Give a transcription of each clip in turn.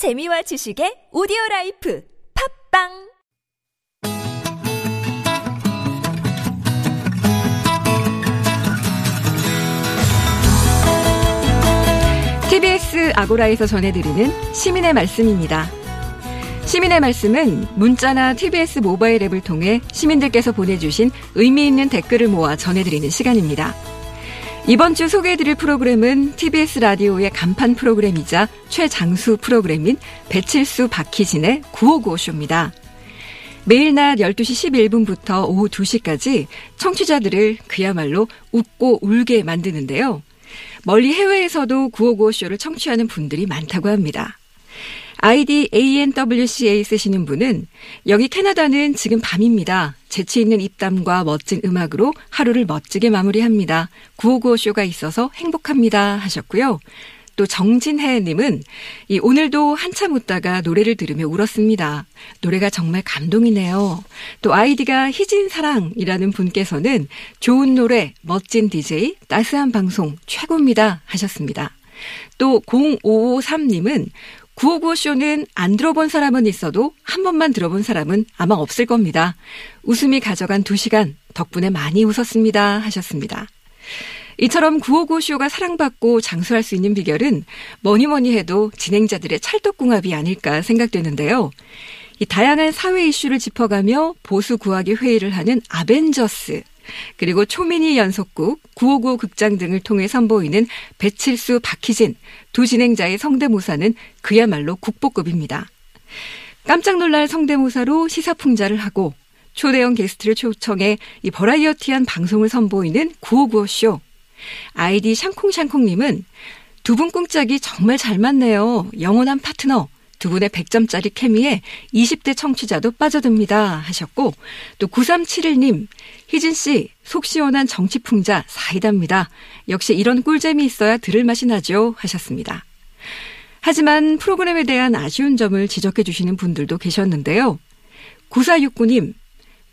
재미와 지식의 오디오 life 팟빵 TBS 아고라에서 전해드리는 시민의 말씀입니다. 시민의 말씀은 문자나 TBS 모바일 앱을 통해 시민들께서 보내주신 의미 있는 댓글을 모아 전해드리는 시간입니다. 이번 주 소개해드릴 프로그램은 TBS 라디오의 간판 프로그램이자 최장수 프로그램인 배칠수 박희진의 9595쇼입니다. 매일 낮 12시 11분부터 오후 2시까지 청취자들을 그야말로 웃고 울게 만드는데요. 멀리 해외에서도 9595쇼를 청취하는 분들이 많다고 합니다. 아이디 ANWCA 쓰시는 분은 여기 캐나다는 지금 밤입니다. 재치 있는 입담과 멋진 음악으로 하루를 멋지게 마무리합니다. 9595쇼가 있어서 행복합니다 하셨고요. 또 정진혜님은 이 오늘도 한참 웃다가 노래를 들으며 울었습니다. 노래가 정말 감동이네요. 또 아이디가 희진사랑이라는 분께서는 좋은 노래, 멋진 DJ, 따스한 방송 최고입니다 하셨습니다. 또 0553님은 9595쇼는 안 들어본 사람은 있어도 한 번만 들어본 사람은 아마 없을 겁니다. 웃음이 가져간 두 시간 덕분에 많이 웃었습니다 하셨습니다. 이처럼 955쇼가 사랑받고 장수할 수 있는 비결은 뭐니 뭐니 해도 진행자들의 찰떡궁합이 아닐까 생각되는데요. 이 다양한 사회 이슈를 짚어가며 보수 구하기 회의를 하는 아벤져스, 그리고 초미니 연속극, 959 극장 등을 통해 선보이는 배칠수, 박희진 두 진행자의 성대모사는 그야말로 국보급입니다. 깜짝 놀랄 성대모사로 시사풍자를 하고 초대형 게스트를 초청해 이 버라이어티한 방송을 선보이는 9595쇼. 아이디 샹콩샹콩님은 두 분 꿍짝이 정말 잘 맞네요. 영원한 파트너. 두 분의 100점짜리 케미에 20대 청취자도 빠져듭니다 하셨고 또 9371님 희진 씨 속 시원한 정치 풍자 사이다입니다. 역시 이런 꿀잼이 있어야 들을 맛이 나죠 하셨습니다. 하지만 프로그램에 대한 아쉬운 점을 지적해 주시는 분들도 계셨는데요. 9469님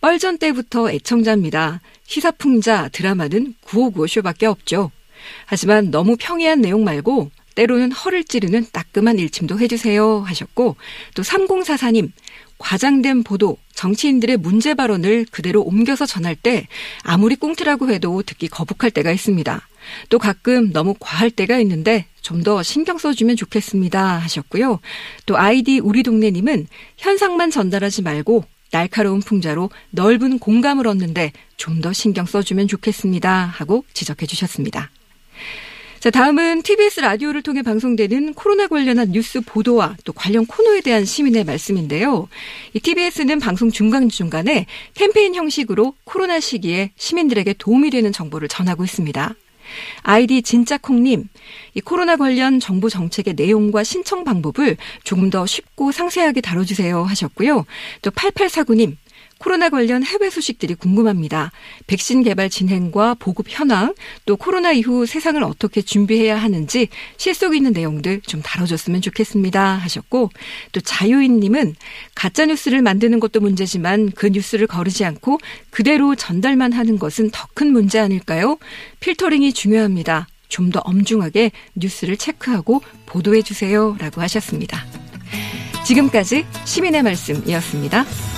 뻘전 때부터 애청자입니다. 시사풍자 드라마는 9595쇼밖에 없죠. 하지만 너무 평이한 내용 말고 때로는 허를 찌르는 따끔한 일침도 해주세요 하셨고 또 3044님 과장된 보도, 정치인들의 문제 발언을 그대로 옮겨서 전할 때 아무리 꽁트라고 해도 듣기 거북할 때가 있습니다. 또 가끔 너무 과할 때가 있는데 좀 더 신경 써주면 좋겠습니다 하셨고요. 또 아이디 우리 동네님은 현상만 전달하지 말고 날카로운 풍자로 넓은 공감을 얻는데 좀 더 신경 써주면 좋겠습니다 하고 지적해 주셨습니다. 자, 다음은 TBS 라디오를 통해 방송되는 코로나 관련한 뉴스 보도와 또 관련 코너에 대한 시민의 말씀인데요. 이 TBS는 방송 중간중간에 캠페인 형식으로 코로나 시기에 시민들에게 도움이 되는 정보를 전하고 있습니다. 아이디 진짜콩님, 이 코로나 관련 정부 정책의 내용과 신청 방법을 조금 더 쉽고 상세하게 다뤄주세요 하셨고요. 또 8849님, 코로나 관련 해외 소식들이 궁금합니다. 백신 개발 진행과 보급 현황, 또 코로나 이후 세상을 어떻게 준비해야 하는지 실속 있는 내용들 좀 다뤄줬으면 좋겠습니다. 하셨고, 또 자유인님은 가짜뉴스를 만드는 것도 문제지만 그 뉴스를 거르지 않고 그대로 전달만 하는 것은 더 큰 문제 아닐까요? 필터링이 중요합니다. 좀 더 엄중하게 뉴스를 체크하고 보도해 주세요. 라고 하셨습니다. 지금까지 시민의 말씀이었습니다.